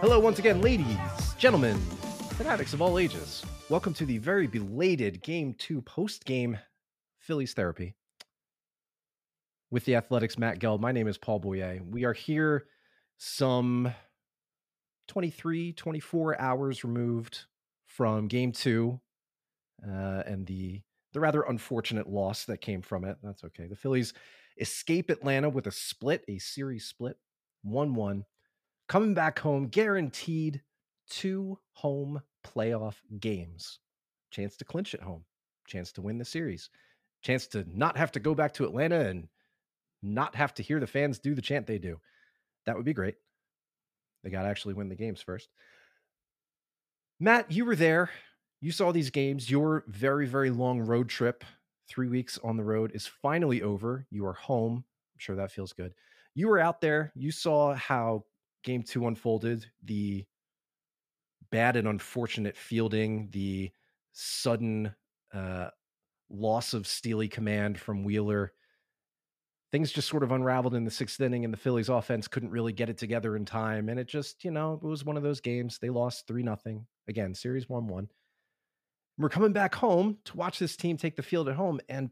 Hello, once again, ladies, gentlemen, fanatics of all ages. Welcome to the very belated Game 2 post game Phillies therapy with the Athletics Matt Gelb. My name is Paul Boyer. We are here some 23, 24 hours removed from Game 2 uh, and the, the rather unfortunate loss that came from it. That's okay. The Phillies escape Atlanta with a split, a series split, 1 1 coming back home, guaranteed two home playoff games. Chance to clinch at home, chance to win the series, chance to not have to go back to Atlanta and not have to hear the fans do the chant they do. That would be great. They got to actually win the games first. Matt, you were there. You saw these games. Your very, very long road trip, three weeks on the road, is finally over. You are home. I'm sure that feels good. You were out there. You saw how game two unfolded, the bad and unfortunate fielding, the sudden uh, loss of Steely command from Wheeler. Things just sort of unraveled in the sixth inning, and the Phillies offense couldn't really get it together in time. And it just, you know, it was one of those games. They lost 3 nothing Again, series 1 1. We're coming back home to watch this team take the field at home, and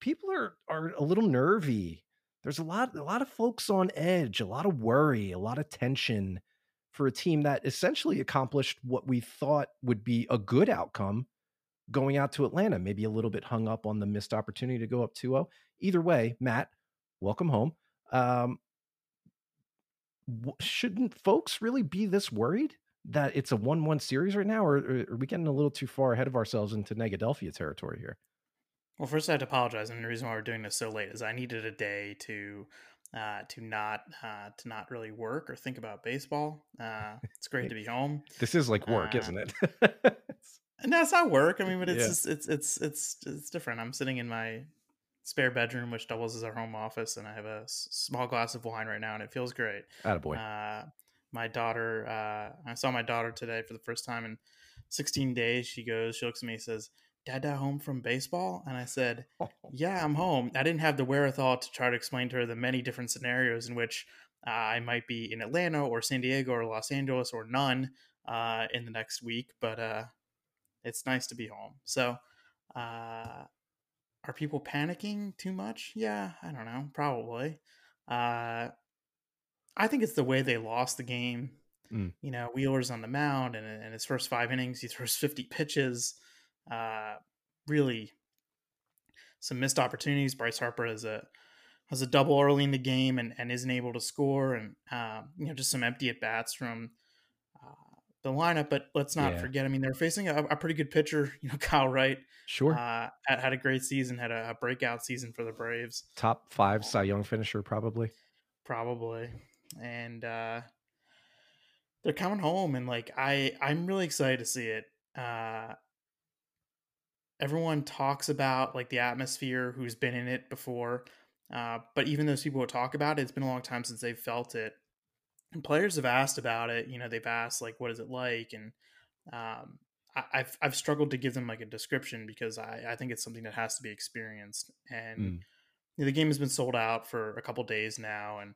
people are are a little nervy there's a lot a lot of folks on edge, a lot of worry, a lot of tension for a team that essentially accomplished what we thought would be a good outcome going out to Atlanta, maybe a little bit hung up on the missed opportunity to go up 2-0. Either way, Matt, welcome home. Um, shouldn't folks really be this worried that it's a 1-1 series right now or, are we getting a little too far ahead of ourselves into Negadelphia territory here? Well, first I have to apologize, and the reason why we're doing this so late is I needed a day to uh, to not uh, to not really work or think about baseball. Uh, it's great to be home. This is like work, isn't it? no, it's not work. I mean, but it's yeah. just, it's it's it's it's different. I'm sitting in my spare bedroom, which doubles as our home office, and I have a small glass of wine right now, and it feels great. Attaboy. Uh, my daughter, uh, I saw my daughter today for the first time in 16 days. She goes, she looks at me, says, "Dad, Dada home from baseball? And I said, Yeah, I'm home. I didn't have the wherewithal to try to explain to her the many different scenarios in which uh, I might be in Atlanta or San Diego or Los Angeles or none uh, in the next week, but uh, it's nice to be home. So, uh, are people panicking too much? Yeah, I don't know. Probably. Uh, I think it's the way they lost the game. Mm. You know, Wheeler's on the mound, and in his first five innings, he throws 50 pitches uh, really some missed opportunities. Bryce Harper has a has a double early in the game and, and isn't able to score, and uh, you know just some empty at bats from the lineup. But let's not yeah. forget, I mean, they're facing a, a, pretty good pitcher. You know, Kyle Wright, sure, uh, had, had a great season, had a, a, breakout season for the Braves. Top five Cy Young finisher, probably. Probably, and uh, they're coming home, and like I, I'm really excited to see it. Uh, everyone talks about like the atmosphere who's been in it before uh, but even those people who talk about it it's been a long time since they've felt it and players have asked about it you know they've asked like what is it like and um, I, have I've struggled to give them like a description because I, I think it's something that has to be experienced and mm. you know, the game has been sold out for a couple days now and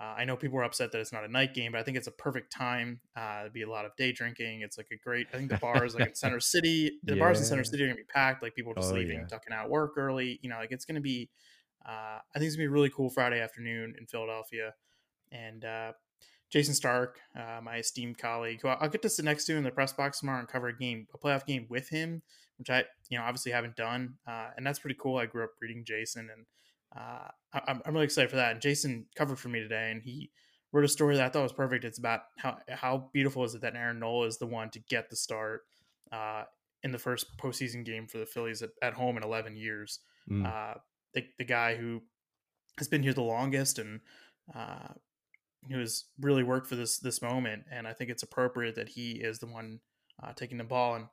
uh, I know people are upset that it's not a night game, but I think it's a perfect time. Uh, it'd be a lot of day drinking. It's like a great. I think the bars like in Center City, the yeah. bars in Center City are gonna be packed. Like people just oh, leaving, yeah. ducking out work early. You know, like it's gonna be. Uh, I think it's gonna be a really cool Friday afternoon in Philadelphia, and Jayson Stark, uh, my esteemed colleague, who I'll get to sit next to in the press box tomorrow and cover a game, a playoff game with him, which I, you know, obviously haven't done, uh, and that's pretty cool. I grew up reading Jayson, and uh, I, am really excited for that. And Jayson covered for me today, and he wrote a story that I thought was perfect. It's about how how beautiful is it that Aaron Nola is the one to get the start uh, in the first postseason game for the Phillies at, at home in 11 years. Mm. Uh, the the guy who has been here the longest and uh, who has really worked for this this moment. And I think it's appropriate that he is the one uh, taking the ball and.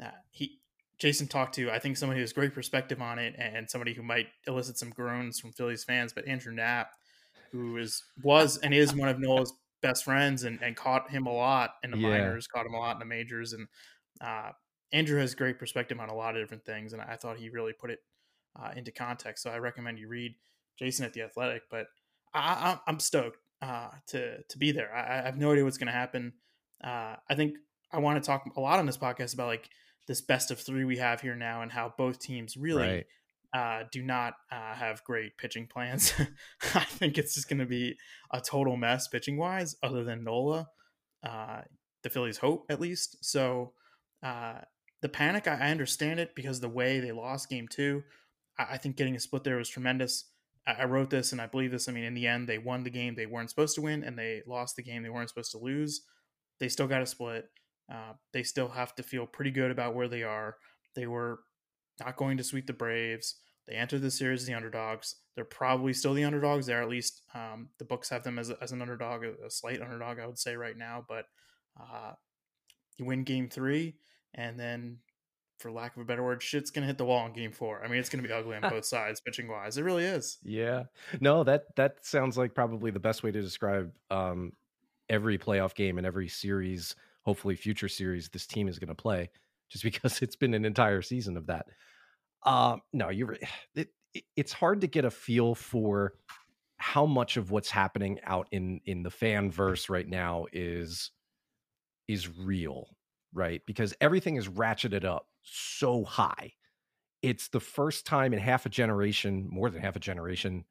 Uh, he Jayson talked to, I think, somebody who has great perspective on it and somebody who might elicit some groans from Phillies fans, but Andrew Knapp, who is was and is one of Nola's best friends and, and caught him a lot in the Yeah. minors, caught him a lot in the majors. And uh, Andrew has great perspective on a lot of different things. And I thought he really put it uh, into context. So I recommend you read Jayson at the Athletic. But I, I, I'm stoked uh, to to be there. I, I have no idea what's going to happen. Uh, I think I want to talk a lot on this podcast about like this best of three we have here now and how both teams really Right. uh, do not uh, have great pitching plans. I think it's just going to be a total mess pitching wise, other than Nola, uh, the Phillies' hope at least. So uh, the panic, I, I understand it because the way they lost game two, I, I think getting a split there was tremendous. I, wrote this and I believe this. I mean, in the end, they won the game they weren't supposed to win, and they lost the game they weren't supposed to lose. They still got a split. Uh, they still have to feel pretty good about where they are. They were not going to sweep the Braves. They entered the series as the underdogs. They're probably still the underdogs there. At least um, the books have them as, as an underdog, a, a slight underdog, I would say right now. But uh, you win game three, and then, for lack of a better word, shit's gonna hit the wall in game four. I mean, it's gonna be ugly on both sides, pitching wise. It really is. Yeah. No, that that sounds like probably the best way to describe um, every playoff game and every series, hopefully future series this team is going to play, just because it's been an entire season of that. Um, no, you're. It, it, it's hard to get a feel for how much of what's happening out in in the fan verse right now is is real, right? Because everything is ratcheted up so high. It's the first time in half a generation, more than half a generation,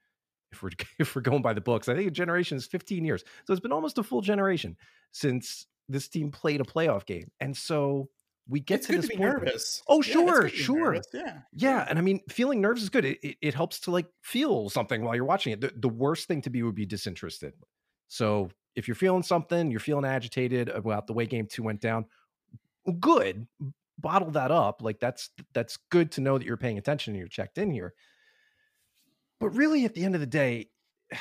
if we're if we're going by the books. I think a generation is 15 years. So it's been almost a full generation since this team played a playoff game. And so we get it's to this to be point nervous. Oh, sure, be sure. nervous. Yeah, yeah, and I mean, feeling nerves is good. It, it, it helps to like feel something while you're watching it. The, the worst thing to be would be disinterested. So if you're feeling something, you're feeling agitated about the way game two went down, good. Bottle that up. Like that's that's good to know that you're paying attention and you're checked in here. But really, at the end of the day,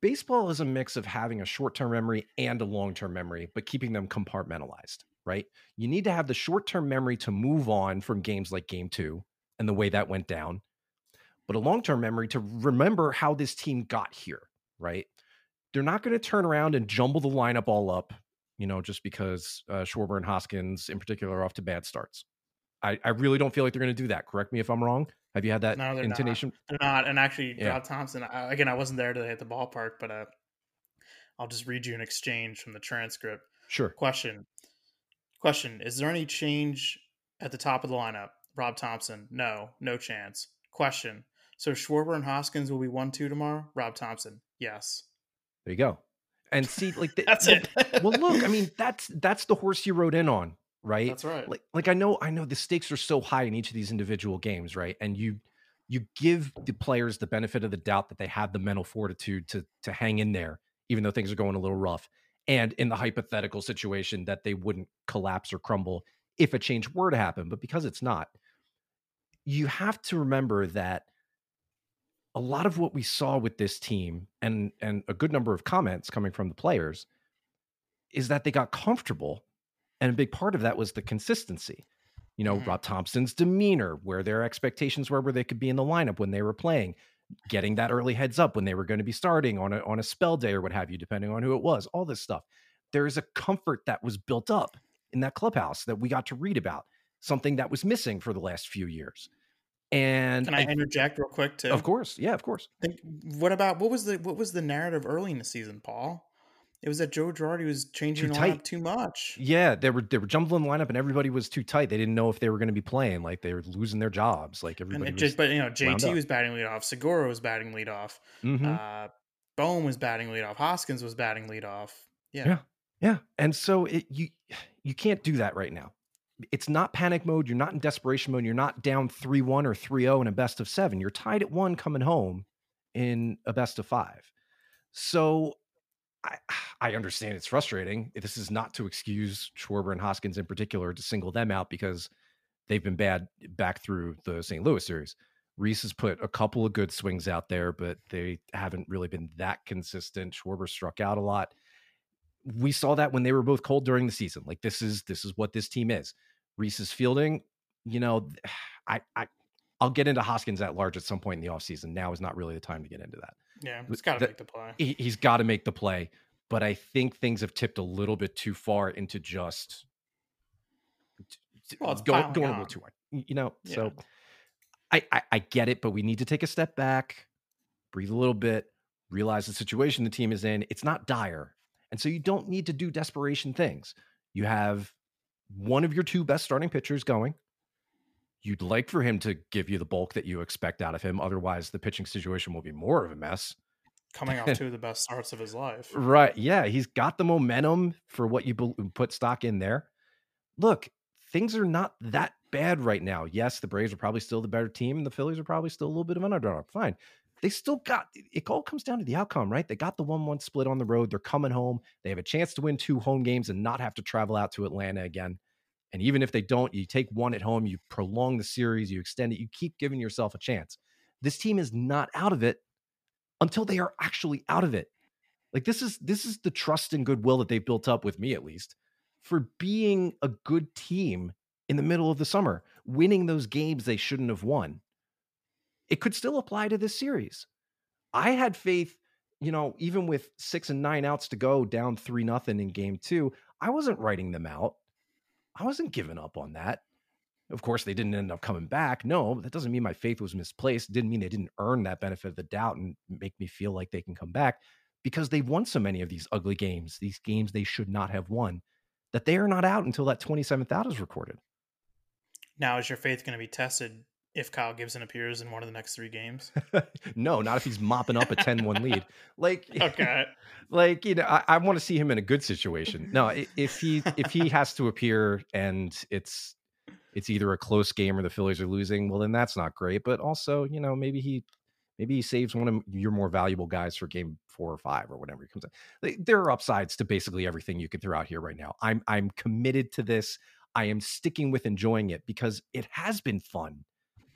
baseball is a mix of having a short-term memory and a long-term memory, but keeping them compartmentalized, right? You need to have the short-term memory to move on from games like game two and the way that went down, but a long-term memory to remember how this team got here, right? They're not going to turn around and jumble the lineup all up, you know, just because uh, Schwarber and Hoskins, in particular, are off to bad starts. I, I really don't feel like they're going to do that. Correct me if I'm wrong. Have you had that No, they're not. intonation? They're not. And actually, Yeah. Rob Thomson. I, again, I wasn't there today at the ballpark, but uh, I'll just read you an exchange from the transcript. Sure. Question. Question: Is there any change at the top of the lineup? Rob Thomson. No, no chance. Question. So Schwarber and Hoskins will be one two tomorrow. Rob Thomson. Yes. There you go. And see, like the, That's it. well, look, I mean, that's that's the horse you rode in on, right? That's right. like like I know I know the stakes are so high in each of these individual games, right? And you you give the players the benefit of the doubt that they have the mental fortitude to to hang in there, even though things are going a little rough. And in the hypothetical situation that they wouldn't collapse or crumble if a change were to happen, but because it's not, you have to remember that a lot of what we saw with this team and and a good number of comments coming from the players is that they got comfortable and a big part of that was the consistency. You know Mhm. rob thomson's demeanor where their expectations were where they could be in the lineup when they were playing getting that early heads up when they were going to be starting on a, on a spell day or what have you depending on who it was all this stuff. There is a comfort that was built up in that clubhouse that we got to read about something that was missing for the last few years and Can I interject real quick too? of course yeah of course Think, what about what was the what was the narrative early in the season, Paul? It was that Joe Girardi was changing Too the tight. lineup too much. Yeah, they were they were jumbling the lineup, and everybody was too tight. They didn't know if they were going to be playing. Like they were losing their jobs. Like And everybody it was. just, but you know, JT was batting leadoff, Segura was batting leadoff, Mhm. uh, Bohm was batting leadoff, Hoskins was batting leadoff. Yeah, Yeah. yeah, and so it, you you can't do that right now. It's not panic mode. You're not in desperation mode. You're not down three one or 3-0 in a best of seven. You're tied at one coming home in a best of five. So I I understand it's frustrating. This is not to excuse Schwarber and Hoskins in particular to single them out because they've been bad back through the St. Louis series. Rhys has put a couple of good swings out there, but they haven't really been that consistent. Schwarber struck out a lot. We saw that when they were both cold during the season. Like this is this is what this team is. Rhys's fielding, you know, I I I'll get into Hoskins at large at some point in the offseason. Now is not really the time to get into that yeah, he's got to make the play. he, he's got to make the play. but I think things have tipped a little bit too far into just Well, it's going, going a little too hard. You know, Yeah. so I, I I get it, but we need to take a step back, breathe a little bit, realize the situation the team is in. It's not dire, and so you don't need to do desperation things. You have one of your two best starting pitchers going. You'd like for him to give you the bulk that you expect out of him. Otherwise, the pitching situation will be more of a mess. Coming off two of the best starts of his life. Right. Yeah. He's got the momentum for what you put stock in there. Look, things are not that bad right now. Yes, the Braves are probably still the better team, and the Phillies are probably still a little bit of an underdog. Fine. They still got it, all comes down to the outcome, right? They got the 1 1 split on the road. They're coming home. They have a chance to win two home games and not have to travel out to Atlanta again. And even if they don't, you take one at home, you prolong the series, you extend it, you keep giving yourself a chance. This team is not out of it until they are actually out of it. Like this is this is the trust and goodwill that they've built up with me at least for being a good team in the middle of the summer, winning those games they shouldn't have won. It could still apply to this series. I had faith, you know, even with 6 and 9 outs to go down 3 nothing in game 2, I wasn't writing them out. I wasn't giving up on that. Of course, they didn't end up coming back. No, that doesn't mean my faith was misplaced. It didn't mean they didn't earn that benefit of the doubt and make me feel like they can come back because they've won so many of these ugly games, these games they should not have won, that they are not out until that 27th out is recorded. Now, is your faith going to be tested if Kyle Gibson appears in one of the next three games? no, not if he's mopping up a 10 1 lead. Like, Okay. like you know, I, I want to see him in a good situation. No, if he if he has to appear and it's it's either a close game or the Phillies are losing, well then that's not great. But also, you know, maybe he maybe he saves one of your more valuable guys for game four or five or whatever he comes in. Like, There are upsides to basically everything you could throw out here right now. I'm I'm committed to this. I am sticking with enjoying it because it has been fun.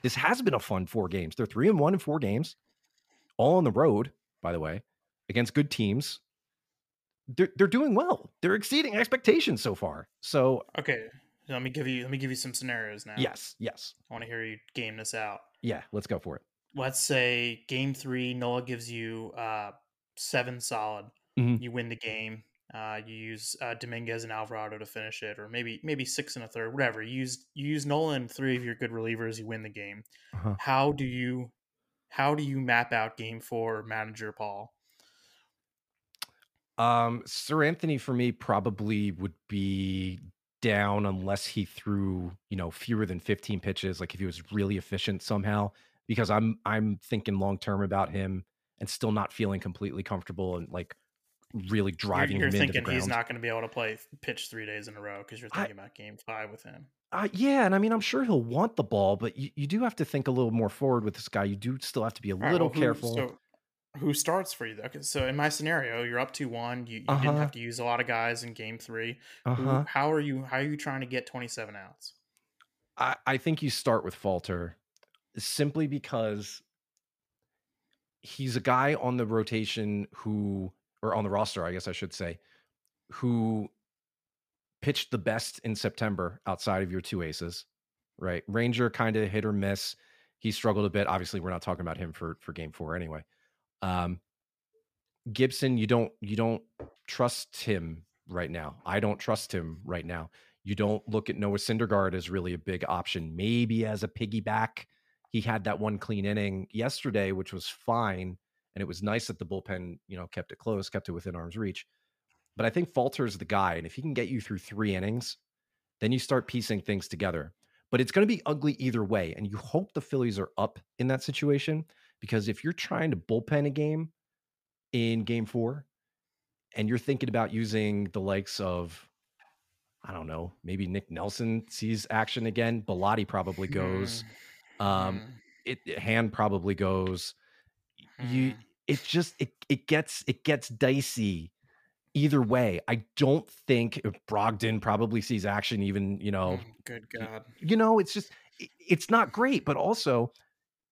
This has been a fun four games. They're three and one in four games, all on the road, by the way, against good teams. They're they're doing well. They're exceeding expectations so far. So Okay. Let me give you let me give you some scenarios now. yes, yes, I want to hear you game this out. yeah. Let's go for it. Let's say game three, Nola gives you uh seven solid. Mhm. You win the game. Uh, you use uh, Dominguez and Alvarado to finish it, or maybe maybe six and a third, whatever. You use you use Nolan three of your good relievers. You win the game. Uh-huh. How do you how do you map out game four, manager Paul? Um, Seranthony for me probably would be down unless he threw, you know, fewer than 15 pitches, like if he was really efficient somehow, because I'm I'm thinking long term about him and still not feeling completely comfortable and like really You're, driving you're him into the thinking he's not going to be able to play pitch three days in a row because you're I- thinking about game five with him. Uh, yeah, and I mean, I'm sure he'll want the ball, but you, you do have to think a little more forward with this guy. You do still have to be a All right, little well, who- careful. So, who starts for you though? 'Cause- so in my scenario, you're up to one. You, you Uh-huh. didn't have to use a lot of guys in game 3 Who- uh-huh. how are you? How are you trying to get 27 outs? I, I think you start with Falter simply because he's a guy on the rotation who, or on the roster, I guess I should say, who pitched the best in September outside of your two aces, right? Ranger kind of hit or miss. He struggled a bit. Obviously, we're not talking about him for for game four anyway. Um, Gibson, you don't you don't trust him right now. I don't trust him right now. You don't look at Noah Syndergaard as really a big option. Maybe as a piggyback, he had that one clean inning yesterday, which was fine, and it was nice that the bullpen, you know, kept it close, kept it within arm's reach. But I think Falter's is the guy, and if he can get you through three innings, then you start piecing things together. But it's going to be ugly either way, and you hope the Phillies are up in that situation because if you're trying to bullpen a game in Game Four, and you're thinking about using the likes of I don't know, maybe Nick Nelson sees action again. Bellatti probably goes. Hmm, Um, hmm, it hand probably goes. You hmm. It just it it gets it gets dicey either way. I don't think Brogdon probably sees action even, you know, Mm, Good God. you know, it's just it- it's not great, but also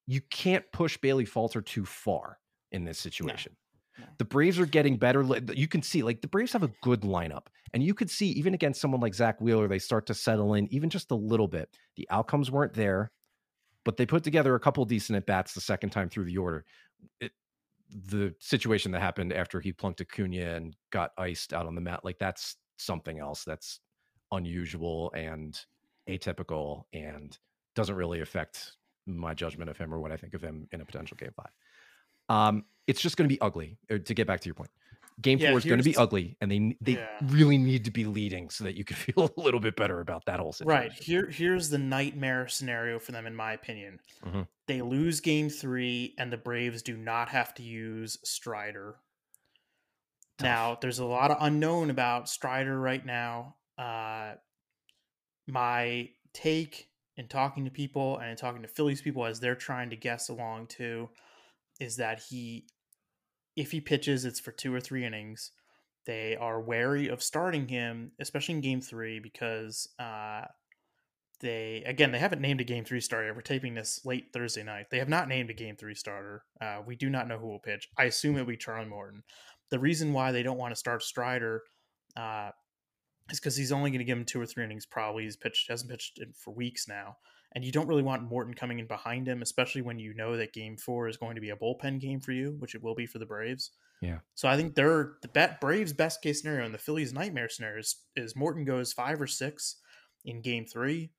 you can't push Bailey Falter too far in this situation. no. The Braves are getting better. You can see, like, the Braves have a good lineup. And you could see, even against someone like Zack Wheeler, they start to settle in even just a little bit. The outcomes weren't there, but they put together a couple decent at bats the second time through the order. It, the situation that happened after he plunked Acuna and got iced out on the mat, like that's something else that's unusual and atypical and doesn't really affect my judgment of him or what I think of him in a potential game five. Um, it's just going to be ugly. Uh, to get back to your point, game Yeah, four is going to be ugly, and they they Yeah. really need to be leading so that you can feel a little bit better about that whole situation. Right. Here here's the nightmare scenario for them in my opinion. Mhm. They lose game 3 and the Braves do not have to use Strider. Tough. Now, there's a lot of unknown about Strider right now. Uh my take in talking to people and in talking to Phillies people as they're trying to guess along too is that he if he pitches it's for two or three innings. They are wary of starting him especially in game three because uh they again they haven't named a game three starter. We're taping this late thursday night. They have not named a game three starter. Uh, we do not know who will pitch. I assume it'll be charlie morton. The reason why they don't want to start strider uh, is because he's only going to give him two or three innings. Probably. He's pitched hasn't pitched in for weeks now, and you don't really want Morton coming in behind him, especially when you know that Game Four is going to be a bullpen game for you, which it will be for the Braves. Yeah. So I think they're the bet Braves best case scenario and the Phillies nightmare scenario is, is Morton goes five or six in Game Three.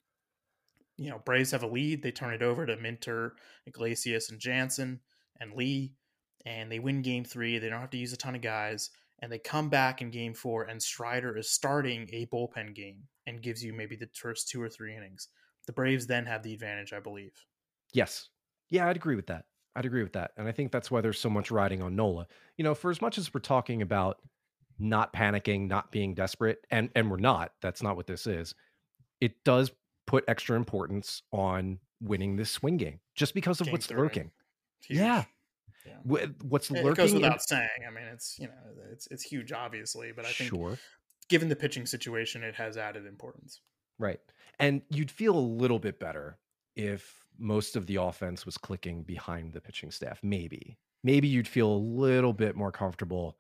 You know, Braves have a lead. They turn it over to Minter, Iglesias, and Jansen and Lee, and they win Game Three. They don't have to use a ton of guys and they come back in game four and Strider is starting a bullpen game and gives you maybe the first two or three innings. The Braves then have the advantage, I believe. Yes. Yeah, I'd agree with that. I'd agree with that. And I think that's why there's so much riding on Nola. You know, for as much as we're talking about not panicking, not being desperate, and and we're not, that's not what this is. It does put extra importance on winning this swing game just because of Game what's three. lurking. Huge. Yeah. Yeah. Wh- What's It- It lurking goes in- without saying. I mean, it's you know, it's it's huge, obviously, but I think sure. given the pitching situation, it has added importance. Right. And you'd feel a little bit better if most of the offense was clicking behind the pitching staff. Maybe. Maybe you'd feel a little bit more comfortable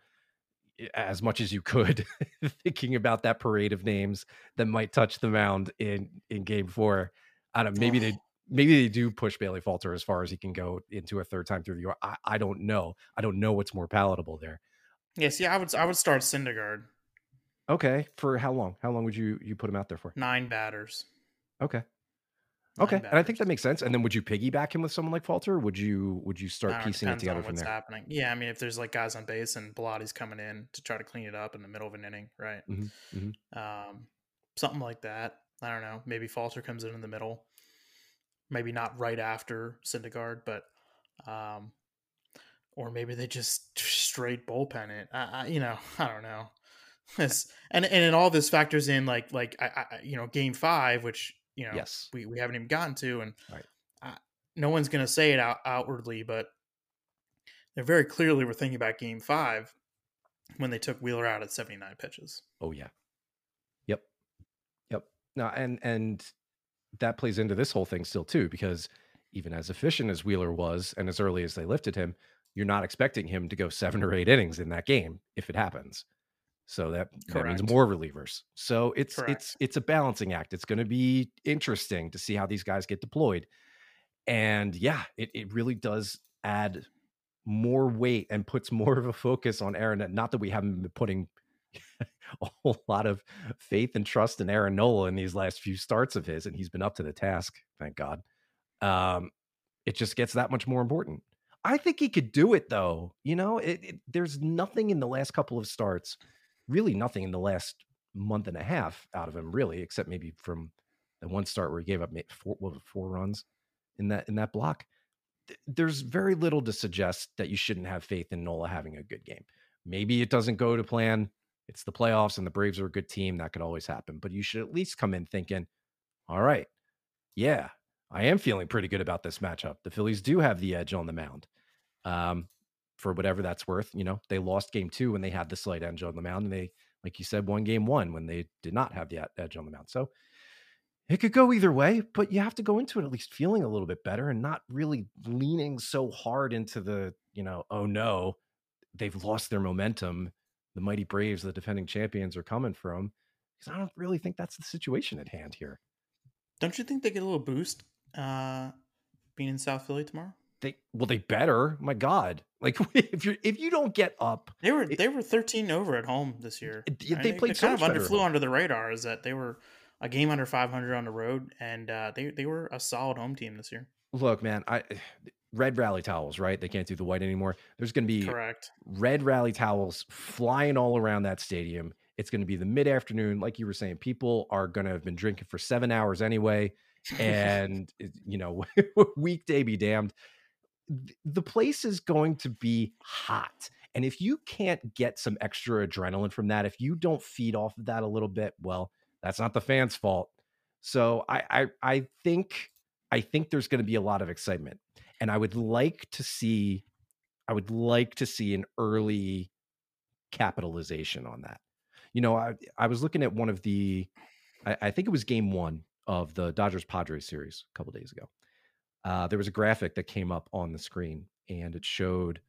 eh, as much as you could thinking about that parade of names that might touch the mound in in game 4. I don't maybe they maybe they do push Bailey Falter as far as he can go into a third time through the year. I, I don't know. I don't know what's more palatable there. Yes, yeah, I would I would start Syndergaard Okay. For how long? How long would you you put him out there for? nine batters. Okay. Nine Okay, and I think that makes sense. And then would you piggyback him with someone like Falter? Would you would you start know, piecing it together from what's there? happening. Yeah, I mean, if there's like guys on base and Bellatti's coming in to try to clean it up in the middle of an inning, right? Mhm, mhm. Um, something like that. I don't know. Maybe Falter comes in in the middle. Maybe not right after Syndergaard, but um, or maybe they just straight bullpen it. I, I you know, I don't know. It's, and and all this factors in like like I, I you know game five, which you know Yes. we, we haven't even gotten to, and Right. I, no one's gonna say it out outwardly, but they very clearly were thinking about game five when they took Wheeler out at seventy nine pitches. Oh yeah. Yep. Yep. No, and and that plays into this whole thing still too, because even as efficient as Wheeler was, and as early as they lifted him, you're not expecting him to go seven or eight innings in that game if it happens. So that that means more relievers. So it's Correct. it's it's a balancing act. It's going to be interesting to see how these guys get deployed. And yeah, it it really does add more weight and puts more of a focus on Aaron. Not that we haven't been putting a whole lot of faith and trust in Aaron Nola in these last few starts of his, and he's been up to the task, thank God. Um, it just gets that much more important. I think he could do it though. You know, it, it, there's nothing in the last couple of starts, really nothing in the last month and a half out of him, really, except maybe from the one start where he gave up four, what four runs in that in that block. There's very little to suggest that you shouldn't have faith in Nola having a good game. Maybe it doesn't go to plan. It's the playoffs and the Braves are a good team. That could always happen. But you should at least come in thinking, all right, yeah, I am feeling pretty good about this matchup. The Phillies do have the edge on the mound. Um, for whatever that's worth, you know, they lost game two when they had the slight edge on the mound, and they, like you said, won game one when they did not have the edge on the mound. So it could go either way, but you have to go into it at least feeling a little bit better and not really leaning so hard into the, you know, oh no, they've lost their momentum. The mighty Braves, the defending champions, are coming from. Because I don't really think that's the situation at hand here. Don't you think they get a little boost uh, being in South Philly tomorrow? They well they better. My God, like if you if you don't get up, they were they were thirteen over at home this year. It, they played so kind of under flew under the radar. Is that they were a game under five hundred on the road, and uh, they they were a solid home team this year. Look, man, I red rally towels, right? They can't do the white anymore. There's going to be correct red rally towels flying all around that stadium. It's going to be the mid afternoon, like you were saying. People are going to have been drinking for seven hours anyway, and you know, weekday be damned. The place is going to be hot. And if you can't get some extra adrenaline from that, if you don't feed off of that a little bit, well, that's not the fans' fault. So I I, I think I think there's going to be a lot of excitement and I would like to see I would like to see an early capitalization on that. You know, I I was looking at one of the I, I think it was game one of the Dodgers Padres series a couple days ago. Uh, there was a graphic that came up on the screen and it showed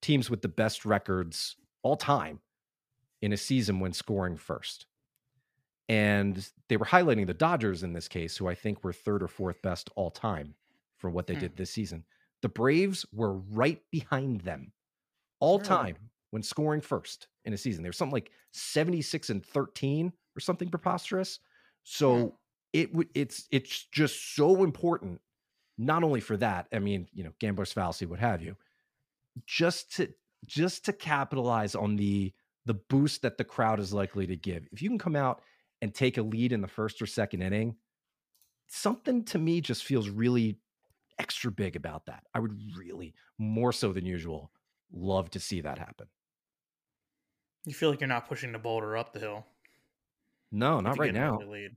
teams with the best records all time in a season when scoring first. And they were highlighting the Dodgers in this case, who I think were third or fourth best all time for what they hmm. did this season. The Braves were right behind them all time when scoring first in a season. They were something like 76 and 13 or something preposterous. So yeah. it would it's it's just so important, not only for that, I mean, you know, gambler's fallacy, what have you, just to just to capitalize on the the boost that the crowd is likely to give. If you can come out and take a lead in the first or second inning, something to me just feels really extra big about that. I would really, more so than usual, love to see that happen. You feel like you're not pushing the boulder up the hill. No, not right now. Lead.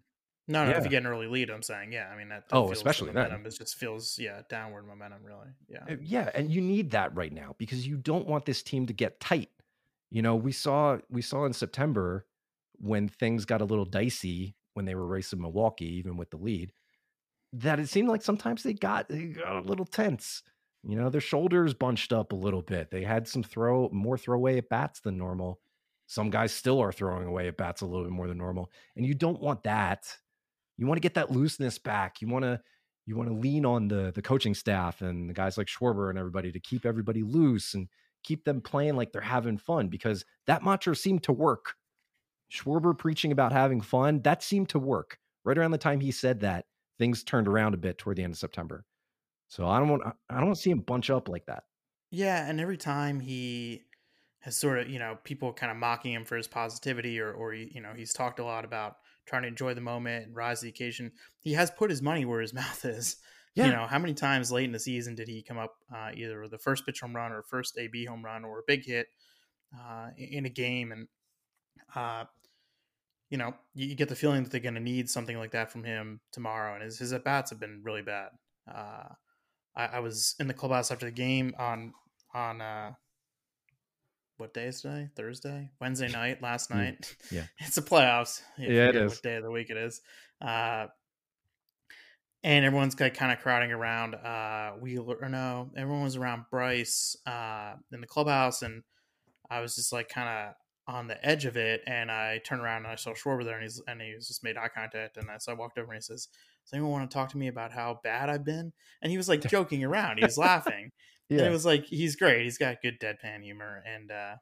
No, no. Yeah. If you get an early lead, I'm saying, yeah. I mean, that. that oh, especially momentum. Then. It just feels, yeah, downward momentum, really. Yeah. Uh, yeah, and you need that right now because you don't want this team to get tight. You know, we saw we saw in September when things got a little dicey when they were racing Milwaukee, even with the lead that it seemed like sometimes they got they got a little tense. You know, their shoulders bunched up a little bit. They had some throw more throwaway at bats than normal. Some guys still are throwing away at bats a little bit more than normal, and you don't want that. You want to get that looseness back. You want to you want to lean on the the coaching staff and the guys like Schwarber and everybody to keep everybody loose and keep them playing like they're having fun because that mantra seemed to work. Schwarber preaching about having fun, that seemed to work. Right around the time he said that, things turned around a bit toward the end of September. So I don't want I don't see him bunch up like that. Yeah, and every time he has sort of, you know, people kind of mocking him for his positivity or or you know, he's talked a lot about trying to enjoy the moment and rise to the occasion. He has put his money where his mouth is. Yeah. You know, how many times late in the season did he come up uh, either with the first pitch home run or first AB home run or a big hit uh, in a game and uh, you know, you get the feeling that they're going to need something like that from him tomorrow. And his, his at bats have been really bad. Uh, I, I, was in the clubhouse after the game on on uh, what day is today? Thursday, Wednesday night, last night. Yeah, it's the playoffs. Yeah, it is. What day of the week it is? Uh, and everyone's kind of crowding around uh, Wheeler. Or no, everyone was around Bryce uh, in the clubhouse, and I was just like kind of on the edge of it, and I turned around and I saw Schwarber there, and he's and he was just made eye contact, and I, so I walked over and he says, "Does anyone want to talk to me about how bad I've been?" And he was like joking around, he was laughing, yeah. and it was like he's great, he's got good deadpan humor, and uh,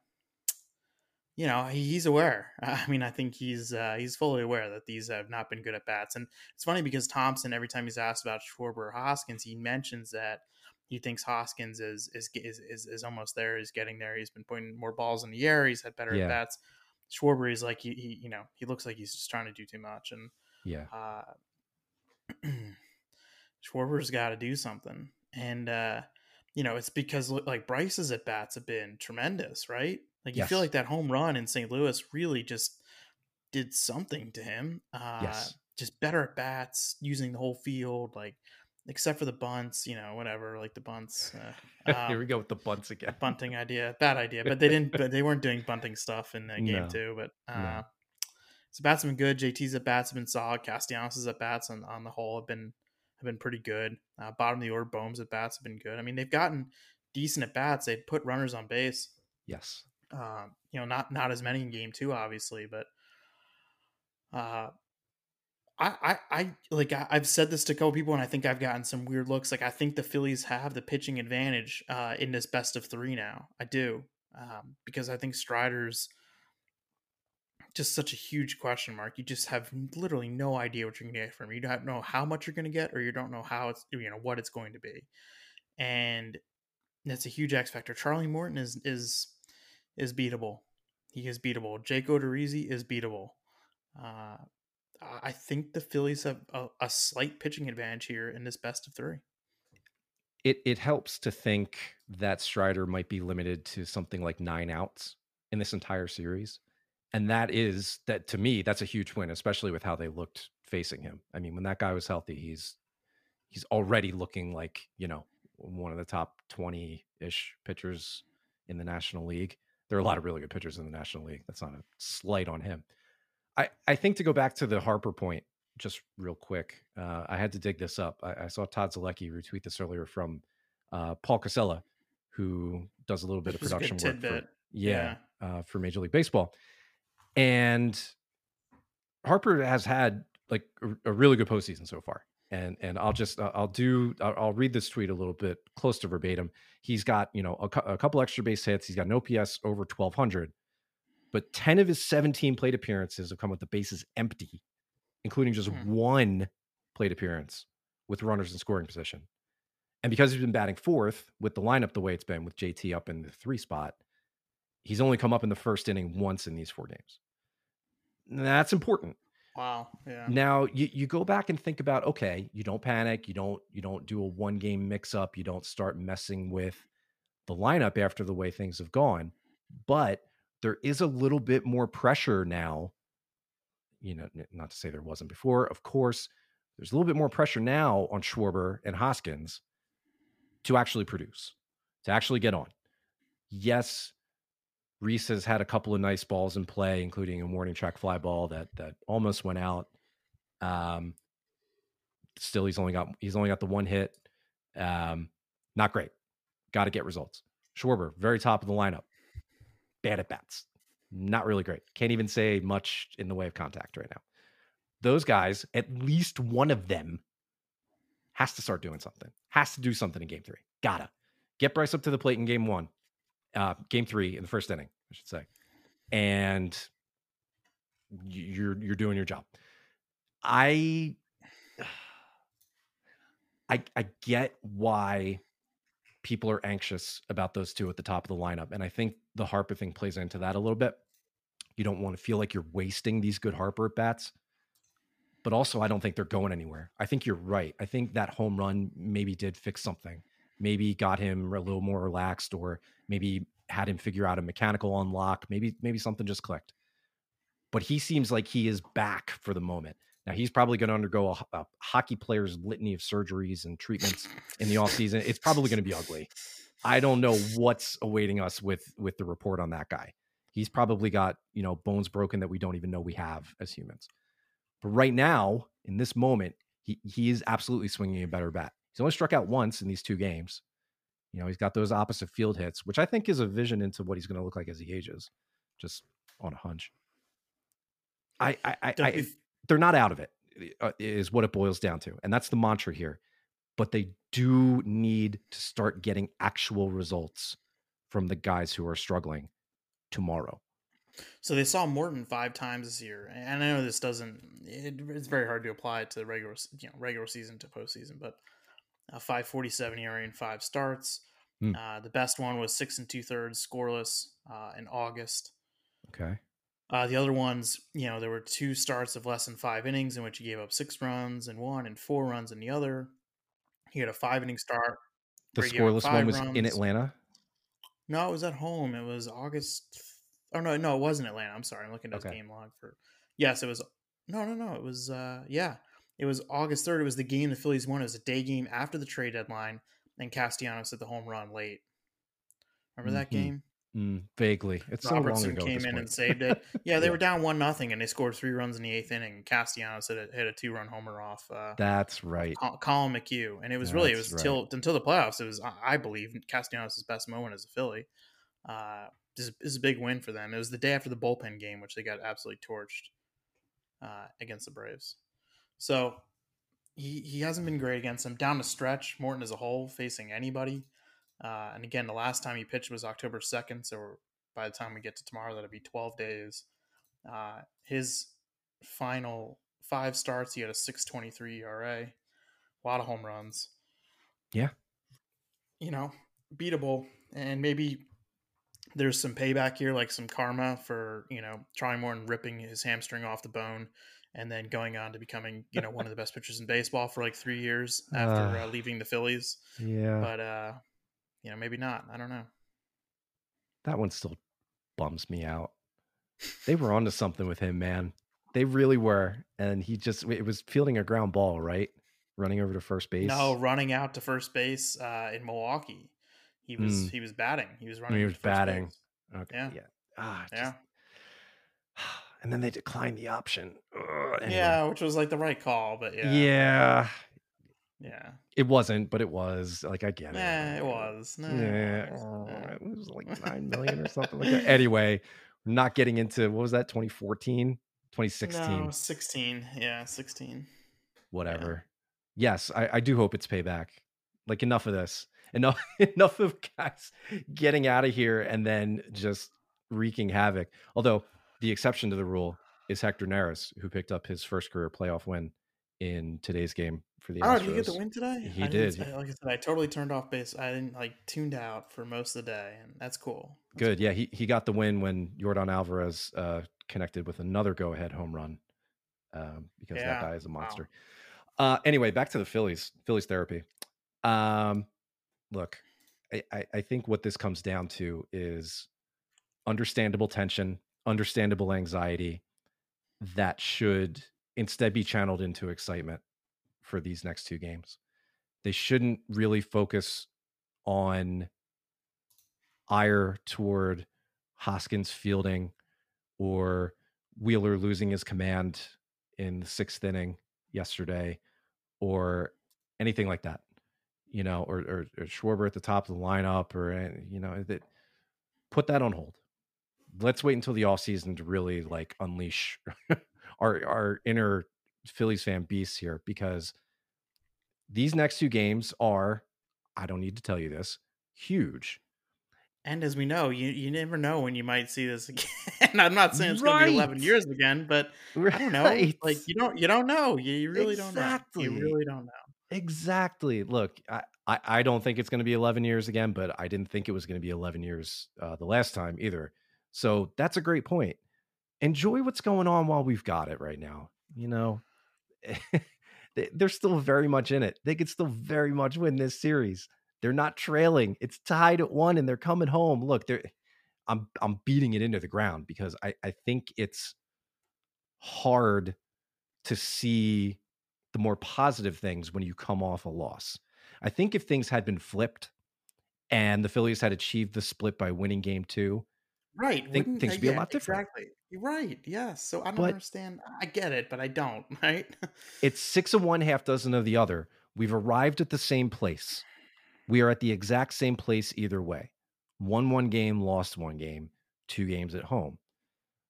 you know he's aware. I mean, I think he's uh, he's fully aware that these have not been good at bats, and it's funny because Thomson, every time he's asked about Schwarber or Hoskins, he mentions that he thinks Hoskins is is is is, is almost there. He's getting there. He's been putting more balls in the air. He's had better yeah. at bats. Schwarber is like he, he, you know he looks like he's just trying to do too much and yeah. Uh, Schwarber's got to do something and uh, you know it's because like Bryce's at bats have been tremendous, right? Like you yes. feel like that home run in St. Louis really just did something to him. Uh, yes. Just better at bats, using the whole field, like except for the bunts, you know, whatever, like the bunts. Uh, um, Here we go with the bunts again. bunting idea, bad idea, but they didn't. but they weren't doing bunting stuff in the game no. too. But uh, no. so bats have been good. JT's at bats have been solid. Castellanos' at bats on, on the whole have been have been pretty good. Uh, bottom of the order, Bohm's at bats have been good. I mean, they've gotten decent at bats. They put runners on base. Yes. Um, you know, not not as many in game two, obviously, but uh, I, I, I like I, have said this to a couple people, and I think I've gotten some weird looks. Like I think the Phillies have the pitching advantage uh, in this best of three now. I do um, because I think Strider's just such a huge question mark. You just have literally no idea what you're going to get from. You don't know how much you're going to get, or you don't know how it's you know what it's going to be, and that's a huge X factor. Charlie Morton is is is beatable. He is beatable. Jake Odorizzi is beatable. Uh, I think the Phillies have a, a, slight pitching advantage here in this best of three. It it helps to think that Strider might be limited to something like nine outs in this entire series, and that is that to me that's a huge win, especially with how they looked facing him. I mean, when that guy was healthy, he's he's already looking like you know one of the top twenty ish pitchers in the National League. There are a lot of really good pitchers in the National League. That's not a slight on him I, I think to go back to the Harper point, just real quick, uh, I had to dig this up. I, I, saw Todd Zolecki retweet this earlier from uh, Paul Casella, who does a little bit of production work. For, yeah, yeah. Uh, for Major League Baseball, and Harper has had like a, a, really good postseason so far. And and I'll just I'll do I'll, read this tweet a little bit close to verbatim. He's got you know a, a couple extra base hits. He's got an OPS over twelve hundred but 10 of his 17 plate appearances have come with the bases empty, including just mm. one plate appearance with runners in scoring position. And because he's been batting fourth with the lineup the way it's been with JT up in the three spot, he's only come up in the first inning once in these four games. That's important. Wow. Yeah. Now you, you go back and think about okay, you don't panic, you don't you don't do a one game mix up, you don't start messing with the lineup after the way things have gone. But there is a little bit more pressure now. You know, not to say there wasn't before. Of course, there's a little bit more pressure now on Schwarber and Hoskins to actually produce, to actually get on. Yes, Rhys has had a couple of nice balls in play, including a warning track fly ball that that almost went out. Um, still, he's only got he's only got the one hit. Um, not great. Got to get results. Schwarber, very top of the lineup bad at bats. Not really great. Can't even say much in the way of contact right now. Those guys, at least one of them, has to start doing something. Has to do something in game three. Gotta get Bryce up to the plate in game one, uh, game three in the first inning, I should say, and you're you're doing your job. I I I get why people are anxious about those two at the top of the lineup. And I think the Harper thing plays into that a little bit. You don't want to feel like you're wasting these good Harper at bats. But also, I don't think they're going anywhere. I think you're right. I think that home run maybe did fix something. Maybe got him a little more relaxed, or maybe had him figure out a mechanical unlock. Maybe maybe something just clicked. But he seems like he is back for the moment. Now he's probably going to undergo a, a, hockey player's litany of surgeries and treatments in the off season. It's probably going to be ugly. I don't know what's awaiting us with with the report on that guy. He's probably got you know bones broken that we don't even know we have as humans. But right now, in this moment, he he is absolutely swinging a better bat. He's only struck out once in these two games. You know, he's got those opposite field hits, which I think is a vision into what he's going to look like as he ages, just on a hunch. I I, I, I they're not out of it uh, what it boils down to and that's the mantra here but they do need to start getting actual results from the guys who are struggling tomorrow so they saw Morton five times this year, and I know this doesn't. It, it's very hard to apply it to regular, you know, regular season to postseason. But a five forty seven ERA in five starts. Hmm. Uh, the best one was six and two thirds scoreless uh, in August. Okay. Uh, the other ones, you know, there were two starts of less than five innings in which he gave up six runs in one and four runs in the other. He had a five inning start. The scoreless one was runs. in Atlanta. No, it was at home. It was August. Oh no, no, it wasn't Atlanta. I'm sorry. I'm looking at okay. his game log for. Yes, it was. No, no, no. It was. uh Yeah, it was August third. It was the game the Phillies won. It was a day game after the trade deadline, and Castellanos hit the home run late. Remember mm-hmm. that game? Mm, vaguely, it's Robertson so long ago came in and saved it. Yeah, they yeah. were down one nothing, and they scored three runs in the eighth inning. Castellanos hit a, hit a two run homer off. Uh, That's right, Collin McHugh, and it was That's really it was right. until until the playoffs. It was I believe Castellanos' best moment as a Philly. Uh, this, this, is a big win for them. It was the day after the bullpen game, which they got absolutely torched uh, against the Braves. So he he hasn't been great against him. Down the stretch, Morton as a whole facing anybody. Uh, and again, the last time he pitched was October second. So by the time we get to tomorrow, that'll be twelve days. Uh, his final five starts, he had a six twenty three ERA, a lot of home runs. Yeah, you know, beatable, and maybe there's some payback here, like some karma for you know trying more and ripping his hamstring off the bone, and then going on to becoming you know one of the best pitchers in baseball for like three years after uh, uh, leaving the Phillies. Yeah, but uh, you know maybe not. I don't know. That one still bums me out. They were onto something with him, man. They really were, and he just it was fielding a ground ball, right? Running over to first base. No, running out to first base uh, in Milwaukee. He was mm. he was batting. He was running. He was batting. Base. Okay. Yeah. Yeah. Ah, just, yeah. And then they declined the option. Ugh, anyway. Yeah, which was like the right call, but yeah. Yeah. Yeah. It wasn't, but it was. Like I get it. Yeah, it was. No, yeah. It was, oh, it was like nine million or something like that. Anyway, not getting into what was that, 2014? 2016. No, 16. Yeah, 16. Whatever. Yeah. Yes, I, I do hope it's payback. Like enough of this enough enough of guys getting out of here and then just wreaking havoc. Although the exception to the rule is Hector Neris, who picked up his first career playoff win in today's game for the. Oh, Astros. did he get the win today? He I did. Like I said, I totally turned off base. I didn't like tuned out for most of the day, and that's cool. That's Good, cool. yeah. He he got the win when Yordan Alvarez uh, connected with another go ahead home run um, because yeah. that guy is a monster. Wow. Uh, anyway, back to the Phillies. Phillies therapy. Um, look, I, I think what this comes down to is understandable tension, understandable anxiety that should instead be channeled into excitement for these next two games. They shouldn't really focus on ire toward Hoskins fielding or Wheeler losing his command in the sixth inning yesterday or anything like that you know, or, or, or Schwarber at the top of the lineup, or eh, you know, that put that on hold. Let's wait until the off season to really like unleash our our inner Phillies fan beasts here because these next two games are, I don't need to tell you this, huge. And as we know, you you never know when you might see this again. I'm not saying it's right. going to be 11 years again, but right. I don't know. Like you don't you don't know. You, you really exactly. don't know. Exactly. You really don't know. Exactly. Look, I, I, I don't think it's going to be 11 years again, but I didn't think it was going to be 11 years uh, the last time either. So that's a great point. Enjoy what's going on while we've got it right now. You know, they're still very much in it. They could still very much win this series. They're not trailing. It's tied at one, and they're coming home. Look, they're. I'm I'm beating it into the ground because I I think it's hard to see the more positive things when you come off a loss. I think if things had been flipped and the Phillies had achieved the split by winning game two, right, think uh, things would be a lot different. Exactly. You're right. Yes. So I don't but understand. I get it, but I don't. Right. it's six of one, half dozen of the other. We've arrived at the same place. We are at the exact same place either way. Won one game, lost one game, two games at home.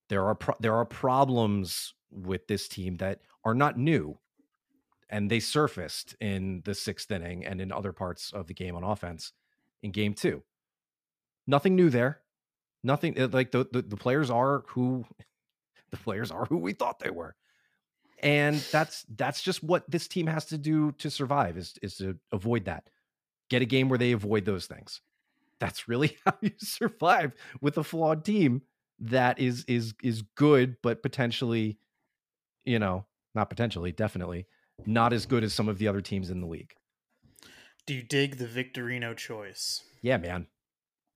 There are pro- there are problems with this team that are not new and they surfaced in the sixth inning and in other parts of the game on offense in game two. Nothing new there. Nothing like the, the, the players are who the players are who we thought they were. And that's that's just what this team has to do to survive is is to avoid that. Get a game where they avoid those things. That's really how you survive with a flawed team that is is is good but potentially you know, not potentially, definitely not as good as some of the other teams in the league. Do you dig the Victorino choice? Yeah, man.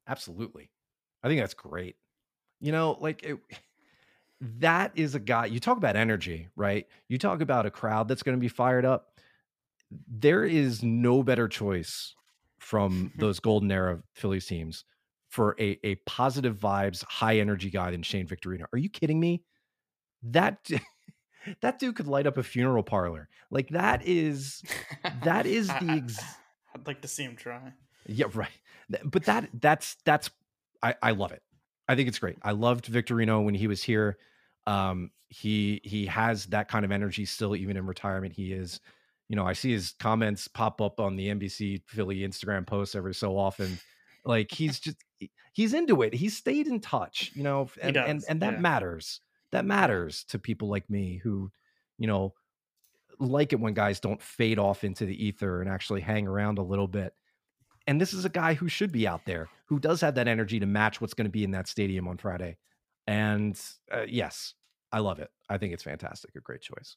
Absolutely. I think that's great. You know, like it, that is a guy, you talk about energy, right? You talk about a crowd that's going to be fired up. There is no better choice from those golden era Phillies teams for a, a positive vibes, high energy guy than Shane Victorino. Are you kidding me? That that dude could light up a funeral parlor. Like that is that is the ex- I'd like to see him try. Yeah, right. But that that's that's I I love it. I think it's great. I loved Victorino when he was here. Um, he he has that kind of energy still, even in retirement. He is, you know, I see his comments pop up on the NBC Philly Instagram posts every so often. Like he's just he's into it. He's stayed in touch, you know, and and, and that yeah. matters. That matters to people like me who, you know, like it when guys don't fade off into the ether and actually hang around a little bit. And this is a guy who should be out there, who does have that energy to match what's going to be in that stadium on Friday. And uh, yes, I love it. I think it's fantastic. A great choice.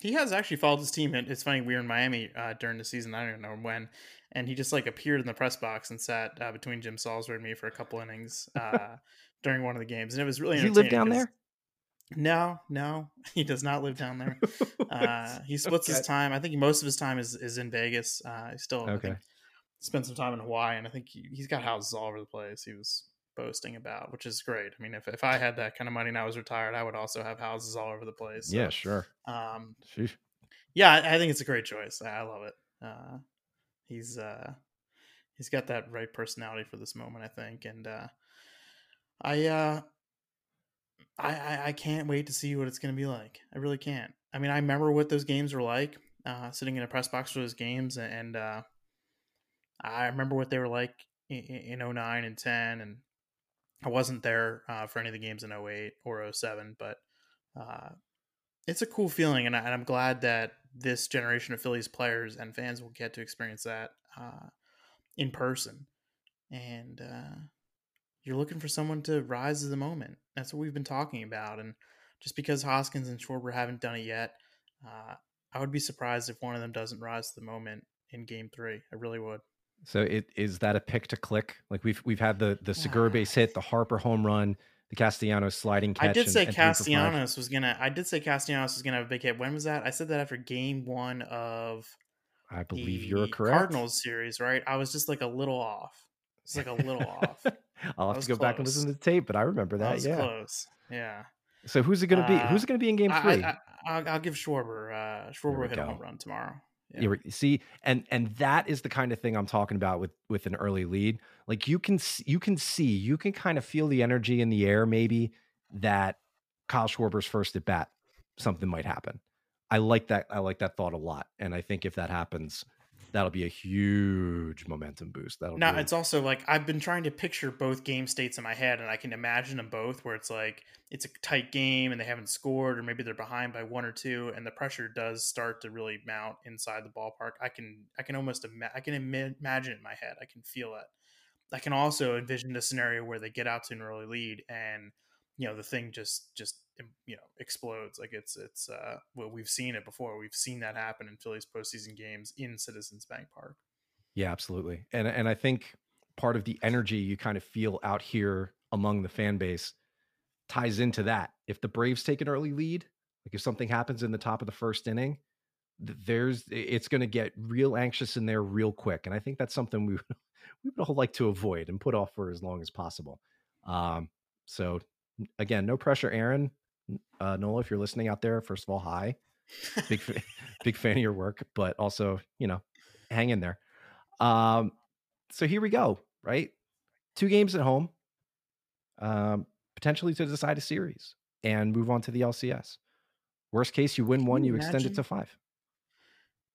He has actually followed his team. It's funny. We were in Miami uh, during the season. I don't know when, and he just like appeared in the press box and sat uh, between Jim Salisbury and me for a couple innings uh, during one of the games, and it was really. Does he live down there? No, no, he does not live down there. Uh, he splits okay. his time. I think most of his time is, is in Vegas. Uh, he still okay. Spent some time in Hawaii, and I think he, has got houses all over the place. He was boasting about, which is great. I mean, if, if I had that kind of money and I was retired, I would also have houses all over the place. So, yeah, sure. Um, yeah, I, I, think it's a great choice. I, I love it. Uh, he's uh, he's got that right personality for this moment, I think, and uh, I uh, I, I, I can't wait to see what it's going to be like. I really can't. I mean, I remember what those games were like, uh, sitting in a press box for those games, and uh, I remember what they were like in, in 09 and 10, and I wasn't there uh, for any of the games in 08 or 07, but uh, it's a cool feeling, and, I, am glad that this generation of Phillies players and fans will get to experience that uh, in person. And uh, you're looking for someone to rise to the moment. That's what we've been talking about. And just because Hoskins and Schwarber haven't done it yet, uh, I would be surprised if one of them doesn't rise to the moment in Game Three. I really would. So it is that a pick to click? Like we've we've had the the Segura base hit, the Harper home run, the Castellanos sliding catch. I did say and, Castellanos was gonna. I did say Castellanos was gonna have a big hit. When was that? I said that after Game One of. I believe you're correct. Cardinals series, right? I was just like a little off. It's like a little off. I'll have to go close. back and listen to the tape, but I remember that. yeah, close. Yeah. So who's it going to be? Uh, who's it going to be in Game Three? I, will give Schwarber. Uh, Schwarber hit go. a home run tomorrow. Yeah. You see, and and that is the kind of thing I'm talking about with with an early lead. Like you can you can see you can kind of feel the energy in the air. Maybe that Kyle Schwarber's first at bat, something might happen. I like that. I like that thought a lot, and I think if that happens, that'll be a huge momentum boost. That'll now be... it's also like I've been trying to picture both game states in my head, and I can imagine them both where it's like it's a tight game and they haven't scored, or maybe they're behind by one or two, and the pressure does start to really mount inside the ballpark. I can I can almost ima- I can Im- imagine it in my head. I can feel it. I can also envision a scenario where they get out to an early lead and you know the thing just just you know explodes like it's it's uh well we've seen it before we've seen that happen in Phillies postseason games in Citizens Bank Park. Yeah, absolutely, and and I think part of the energy you kind of feel out here among the fan base ties into that. If the Braves take an early lead, like if something happens in the top of the first inning, there's it's going to get real anxious in there real quick, and I think that's something we we would all like to avoid and put off for as long as possible. Um, so again, no pressure, Aaron. Uh, Nola, if you're listening out there, first of all, hi. Big, big fan of your work, but also, you know, hang in there. Um, so here we go, right? Two games at home, um, potentially to decide a series and move on to the LCS. Worst case, you win Can one, you, you extend it to five.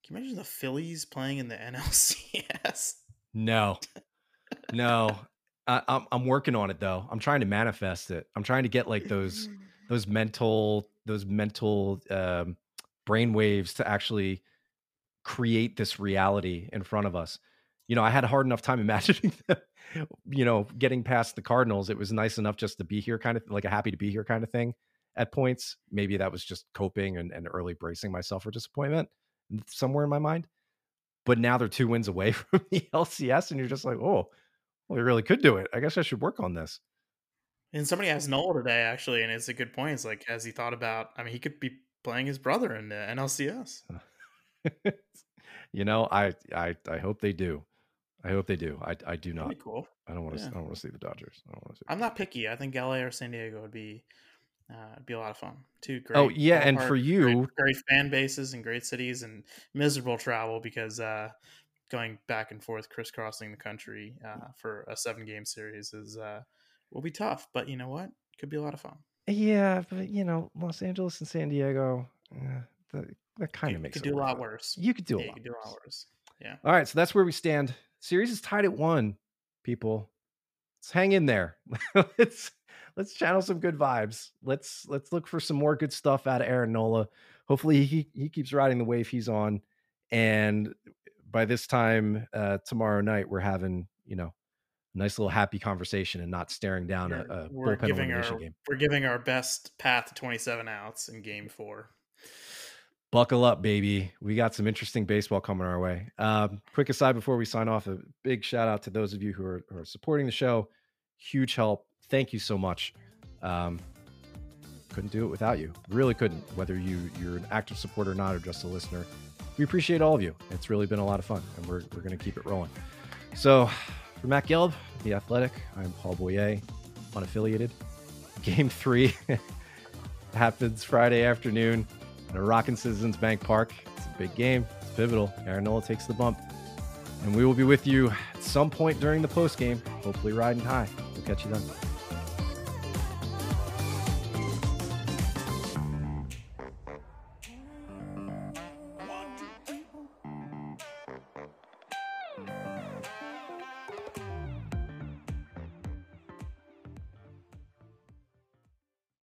Can you imagine the Phillies playing in the NLCS? No, no. I, I'm I'm working on it though. I'm trying to manifest it. I'm trying to get like those those mental those mental um, brain waves to actually create this reality in front of us. You know, I had a hard enough time imagining them, you know, getting past the Cardinals. It was nice enough just to be here, kind of like a happy to be here kind of thing at points. Maybe that was just coping and, and early bracing myself for disappointment somewhere in my mind. But now they're two wins away from the LCS, and you're just like, oh, we really could do it. I guess I should work on this. And somebody asked Nola today, actually, and it's a good point. It's like, has he thought about? I mean, he could be playing his brother in the NLCS. you know, I, I, I hope they do. I hope they do. I, I do not. cool. I don't want to. Yeah. I don't want to see the Dodgers. I don't want to see. I'm not picky. I think LA or San Diego would be, uh, be a lot of fun. Two great. Oh yeah, and for you, great, great, fan bases and great cities and miserable travel because uh, going back and forth, crisscrossing the country uh, for a seven game series is uh, will be tough. But you know what? Could be a lot of fun. Yeah, but you know, Los Angeles and San Diego, eh, that, that kind of makes could it do a lot worse. You could do a Yeah, you lot. do a lot worse. Yeah. All right, so that's where we stand. Series is tied at one. People, let's hang in there. let's let's channel some good vibes. Let's let's look for some more good stuff out of Aaron Nola. Hopefully he he keeps riding the wave he's on, and by this time uh, tomorrow night we're having you know a nice little happy conversation and not staring down a, We're, a we're bullpen giving elimination our game. we're giving our best path to 27 outs in game four. buckle up, baby. We got some interesting baseball coming our way. Um, quick aside before we sign off, a big shout out to those of you who are, who are supporting the show. Huge help. Thank you so much. Um, couldn't do it without you. Really couldn't. Whether you you're an active supporter or not, or just a listener, we appreciate all of you. It's really been a lot of fun, and we're we're going to keep it rolling. So, for Matt Gelb, the Athletic, I'm Paul Boyer, unaffiliated. Game three happens Friday afternoon at a Rockin' Citizens Bank Park. It's a big game. It's pivotal. Aaron Nola takes the bump. And we will be with you at some point during the post game, hopefully riding high. We'll catch you then.